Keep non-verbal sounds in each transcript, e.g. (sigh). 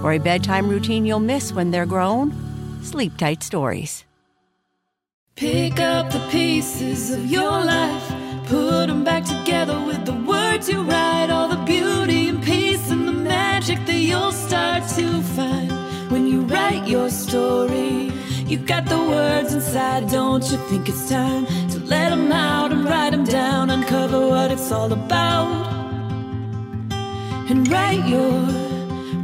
For a bedtime routine you'll miss when they're grown, Sleep Tight Stories. Pick up the pieces of your life, put them back together with the words you write, all the beauty and peace and the magic that you'll start to find when you write your story. You got the words inside, don't you think it's time to let them out and write them down, uncover what it's all about, and write your,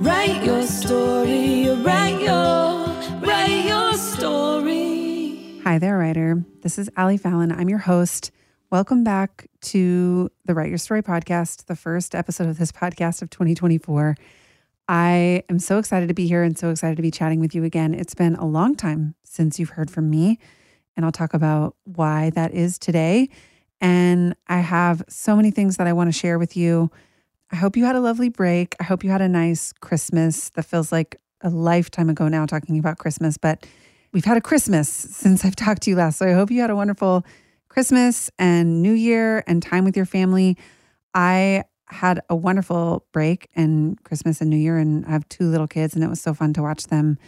write your story, write your, write your story. Hi there, writer. This is Ally Fallon. I'm your host. Welcome back to the Write Your Story podcast, the first episode of this podcast of 2024. I am so excited to be here and so excited to be chatting with you again. It's been a long time since you've heard from me, and I'll talk about why that is today. And I have so many things that I want to share with you. I hope you had a lovely break. I hope you had a nice Christmas. That feels like a lifetime ago now talking about Christmas, but we've had a Christmas since I've talked to you last. So I hope you had a wonderful Christmas and New Year and time with your family. I had a wonderful break and Christmas and New Year, and I have two little kids, and it was so fun to watch them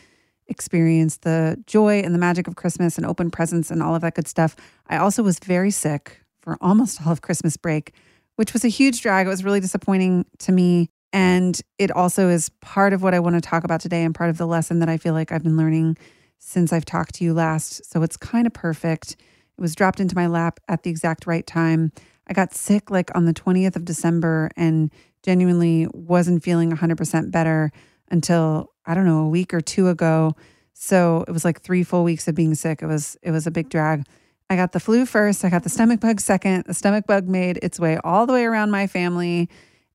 experience the joy and the magic of Christmas and open presents and all of that good stuff. I also was very sick for almost all of Christmas break, which was a huge drag. It was really disappointing to me. And it also is part of what I want to talk about today and part of the lesson that I feel like I've been learning since I've talked to you last. So it's kind of perfect. It was dropped into my lap at the exact right time. I got sick like on the 20th of December and genuinely wasn't feeling 100% better until I don't know, a week or two ago. So it was like 3 full weeks of being sick. It was it was a big drag. I got the flu first, I got the stomach bug second. The stomach bug made its way all the way around my family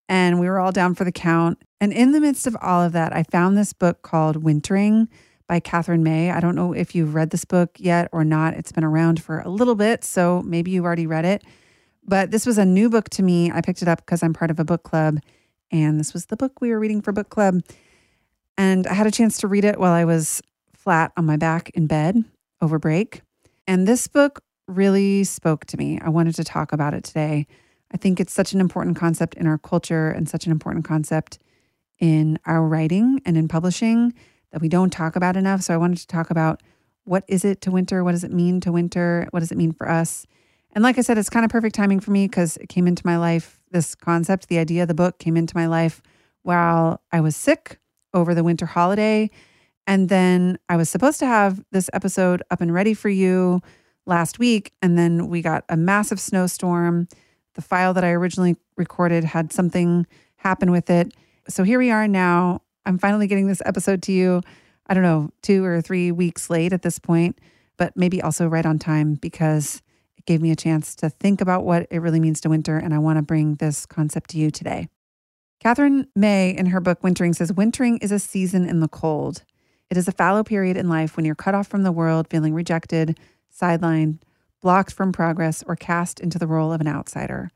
and we were all down for the count. And in the midst of all of that, I found this book called Wintering by Katherine May. I don't know if you've read this book yet or not. It's been around for a little bit, so maybe you've already read it. But this was a new book to me. I picked it up because I'm part of a book club, and this was the book we were reading for book club. And I had a chance to read it while I was flat on my back in bed over break. And this book really spoke to me. I wanted to talk about it today. I think it's such an important concept in our culture and such an important concept in our writing and in publishing that we don't talk about enough. So I wanted to talk about what is it to winter? What does it mean to winter? What does it mean for us? And like I said, it's kind of perfect timing for me because it came into my life. This concept, the idea of the book came into my life while I was sick over the winter holiday. And then I was supposed to have this episode up and ready for you last week. And then we got a massive snowstorm. The file that I originally recorded had something happen with it. So here we are now. I'm finally getting this episode to you. I don't know, two or three weeks late at this point, but maybe also right on time because it gave me a chance to think about what it really means to winter. And I want to bring this concept to you today. Katherine May, in her book Wintering, says Wintering is a season in the cold. It is a fallow period in life when you're cut off from the world, feeling rejected, sidelined, blocked from progress, or cast into the role of an outsider.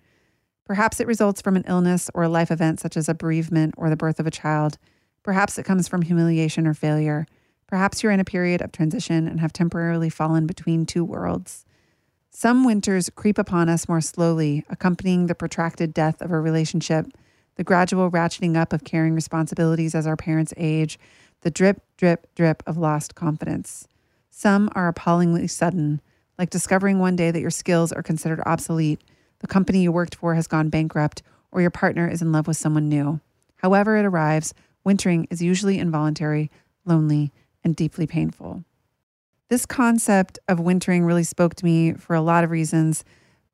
Perhaps it results from an illness or a life event such as a bereavement or the birth of a child. Perhaps it comes from humiliation or failure. Perhaps you're in a period of transition and have temporarily fallen between two worlds. Some winters creep upon us more slowly, accompanying the protracted death of a relationship, the gradual ratcheting up of caring responsibilities as our parents age, the drip, drip, drip of lost confidence. Some are appallingly sudden, like discovering one day that your skills are considered obsolete, the company you worked for has gone bankrupt, or your partner is in love with someone new. However, it arrives, wintering is usually involuntary, lonely, and deeply painful. This concept of wintering really spoke to me for a lot of reasons,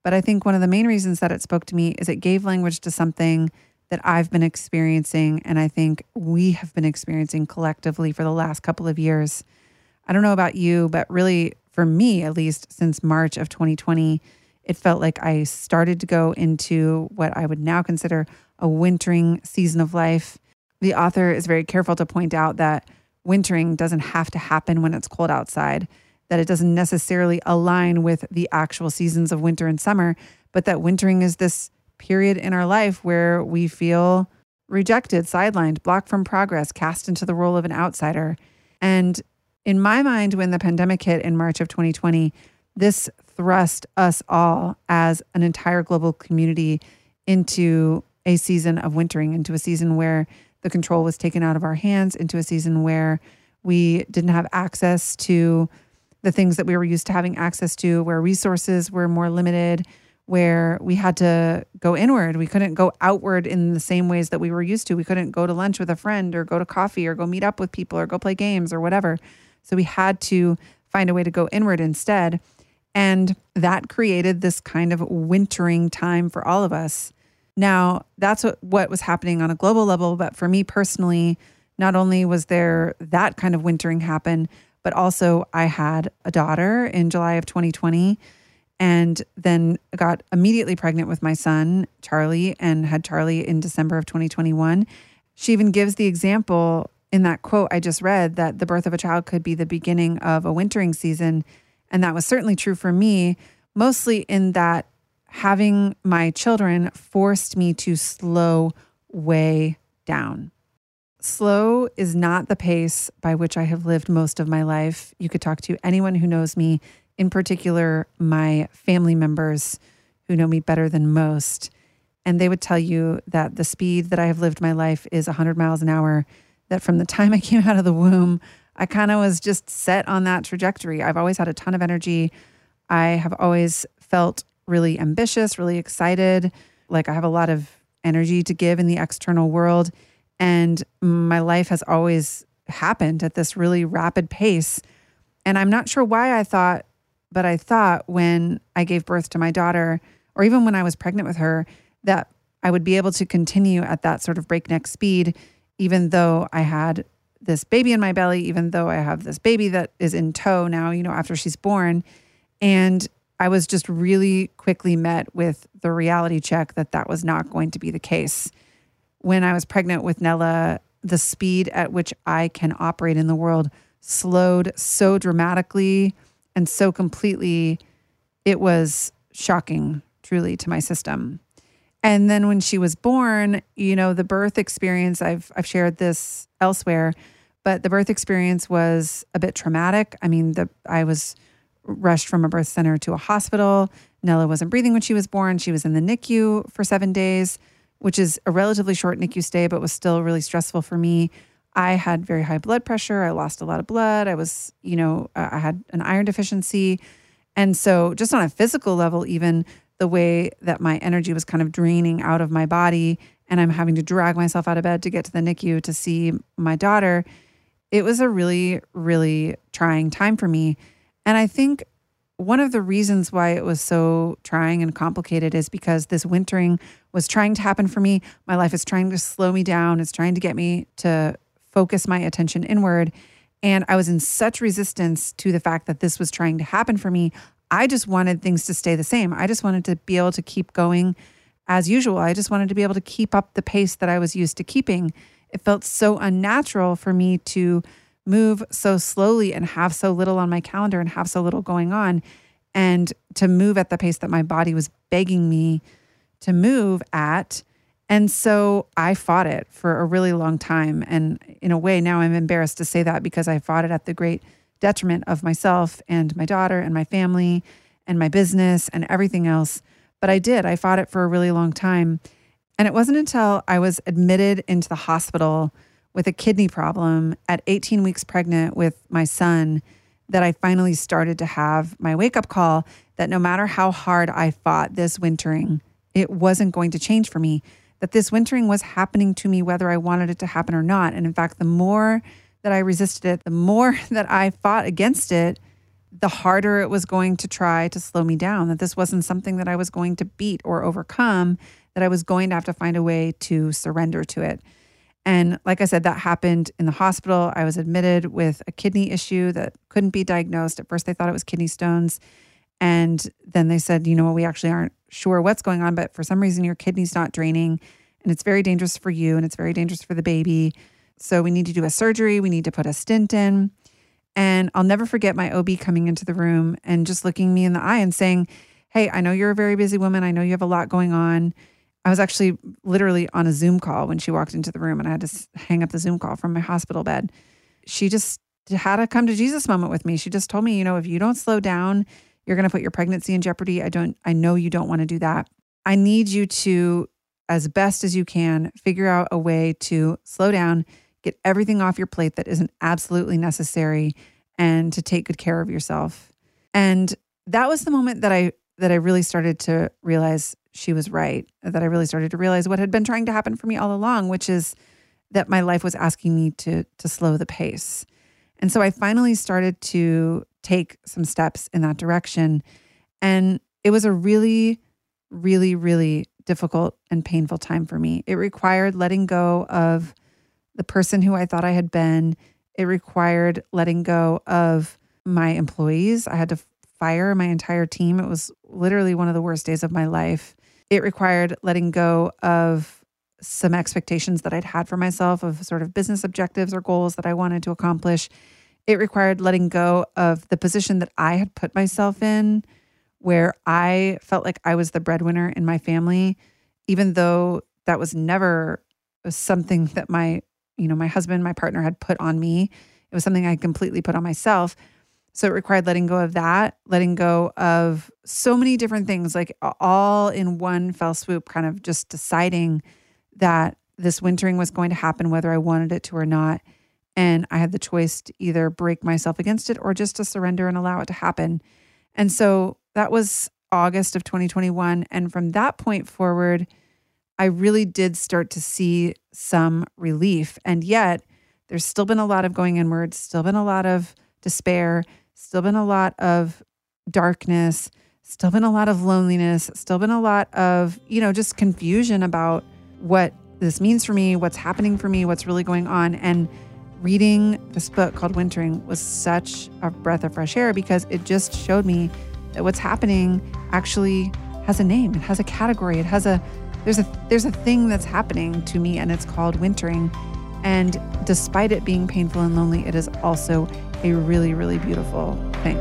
but I think one of the main reasons that it spoke to me is it gave language to something that I've been experiencing and I think we have been experiencing collectively for the last couple of years. I don't know about you, but really for me, at least since March of 2020, it felt like I started to go into what I would now consider a wintering season of life. The author is very careful to point out that wintering doesn't have to happen when it's cold outside, that it doesn't necessarily align with the actual seasons of winter and summer, but that wintering is this period in our life where we feel rejected, sidelined, blocked from progress, cast into the role of an outsider. And in my mind, when the pandemic hit in March of 2020, this thrust us all as an entire global community into a season of wintering, into a season where the control was taken out of our hands, into a season where we didn't have access to the things that we were used to having access to, where resources were more limited, where we had to go inward. We couldn't go outward in the same ways that we were used to. We couldn't go to lunch with a friend or go to coffee or go meet up with people or go play games or whatever. So we had to find a way to go inward instead. And that created this kind of wintering time for all of us. Now, that's what, what was happening on a global level. But for me personally, not only was there that kind of wintering happen, but also I had a daughter in July of 2020 and then got immediately pregnant with my son, Charlie, and had Charlie in December of 2021. She even gives the example in that quote I just read that the birth of a child could be the beginning of a wintering season. And that was certainly true for me, mostly in that having my children forced me to slow way down. Slow is not the pace by which I have lived most of my life. You could talk to anyone who knows me, in particular, my family members who know me better than most. And they would tell you that the speed that I have lived my life is 100 miles an hour that from the time I (laughs) came out of the womb, I kind of was just set on that trajectory. I've always had a ton of energy. I have always felt really ambitious, really excited. Like I have a lot of energy to give in the external world. And my life has always happened at this really rapid pace. And I'm not sure why I thought, but I thought when I gave birth to my daughter, or even when I was pregnant with her, that I would be able to continue at that sort of breakneck speed even though I had this baby in my belly, even though I have this baby that is in tow now, you know, after she's born. And I was just really quickly met with the reality check that that was not going to be the case. When I was pregnant with Nella, the speed at which I can operate in the world slowed so dramatically and so completely. It was shocking, truly, to my system. And then when she was born, you know, the birth experience, I've I've shared this elsewhere, but the birth experience was a bit traumatic. I mean, the I was rushed from a birth center to a hospital. Nella wasn't breathing when she was born. She was in the NICU for 7 days, which is a relatively short NICU stay but was still really stressful for me. I had very high blood pressure. I lost a lot of blood. I was, you know, I had an iron deficiency. And so, just on a physical level, even the way that my energy was kind of draining out of my body and I'm having to drag myself out of bed to get to the NICU to see my daughter, it was a really, really trying time for me. And I think one of the reasons why it was so trying and complicated is because this wintering was trying to happen for me. My life is trying to slow me down, it's trying to get me to focus my attention inward. And I was in such resistance to the fact that this was trying to happen for me. I just wanted things to stay the same. I just wanted to be able to keep going as usual. I just wanted to be able to keep up the pace that I was used to keeping. It felt so unnatural for me to move so slowly and have so little on my calendar and have so little going on and to move at the pace that my body was begging me to move at. And so I fought it for a really long time. And in a way, now I'm embarrassed to say that because I fought it at the great detriment of myself and my daughter and my family and my business and everything else. But I did. I fought it for a really long time. And it wasn't until I was admitted into the hospital with a kidney problem at 18 weeks pregnant with my son that I finally started to have my wake up call that no matter how hard I fought this wintering, it wasn't going to change for me. That this wintering was happening to me whether I wanted it to happen or not. And in fact, the more that I resisted it, the more (laughs) that I fought against it, the harder it was going to try to slow me down. That this wasn't something that I was going to beat or overcome, that I was going to have to find a way to surrender to it. And like I said, that happened in the hospital. I was admitted with a kidney issue that couldn't be diagnosed. At first, they thought it was kidney stones. And then they said, you know what, we actually aren't sure what's going on, but for some reason, your kidney's not draining. And it's very dangerous for you and it's very dangerous for the baby. So we need to do a surgery. We need to put a stent in. And I'll never forget my OB coming into the room and just looking me in the eye and saying, Hey, I know you're a very busy woman. I know you have a lot going on. I was actually literally on a Zoom call when she walked into the room and I had to hang up the Zoom call from my hospital bed. She just had a come to Jesus moment with me. She just told me, you know, if you don't slow down, you're going to put your pregnancy in jeopardy. I don't I know you don't want to do that. I need you to as best as you can figure out a way to slow down, get everything off your plate that isn't absolutely necessary and to take good care of yourself. And that was the moment that I that I really started to realize she was right, that I really started to realize what had been trying to happen for me all along, which is that my life was asking me to to slow the pace. And so I finally started to take some steps in that direction. And it was a really, really, really difficult and painful time for me. It required letting go of the person who I thought I had been. It required letting go of my employees. I had to fire my entire team. It was literally one of the worst days of my life. It required letting go of some expectations that I'd had for myself of sort of business objectives or goals that I wanted to accomplish. It required letting go of the position that I had put myself in, where I felt like I was the breadwinner in my family, even though that was never something (laughs) that my you know, my husband, my partner had put on me. It was something I completely put on myself. So it required letting go of that, letting go of so many different things, like all in one fell swoop, kind of just deciding that this wintering was going to happen, whether I wanted it to or not. And I had the choice to either break myself against it or just to surrender and allow it to happen. And so that was August of 2021. And from that point forward, I really did start to see some relief. And yet, there's still been a lot of going inwards, still been a lot of despair, still been a lot of darkness, still been a lot of loneliness, still been a lot of, you know, just confusion about what this means for me, what's happening for me, what's really going on. And reading this book called Wintering was such a breath of fresh air because it just showed me that what's happening actually has a name, it has a category, it has a there's a there's a thing that's happening to me and it's called wintering and despite it being painful and lonely it is also a really really beautiful thing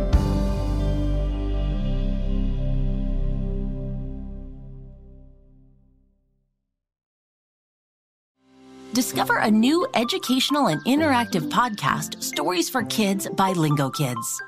Discover a new educational and interactive podcast, Stories for Kids by Lingokids.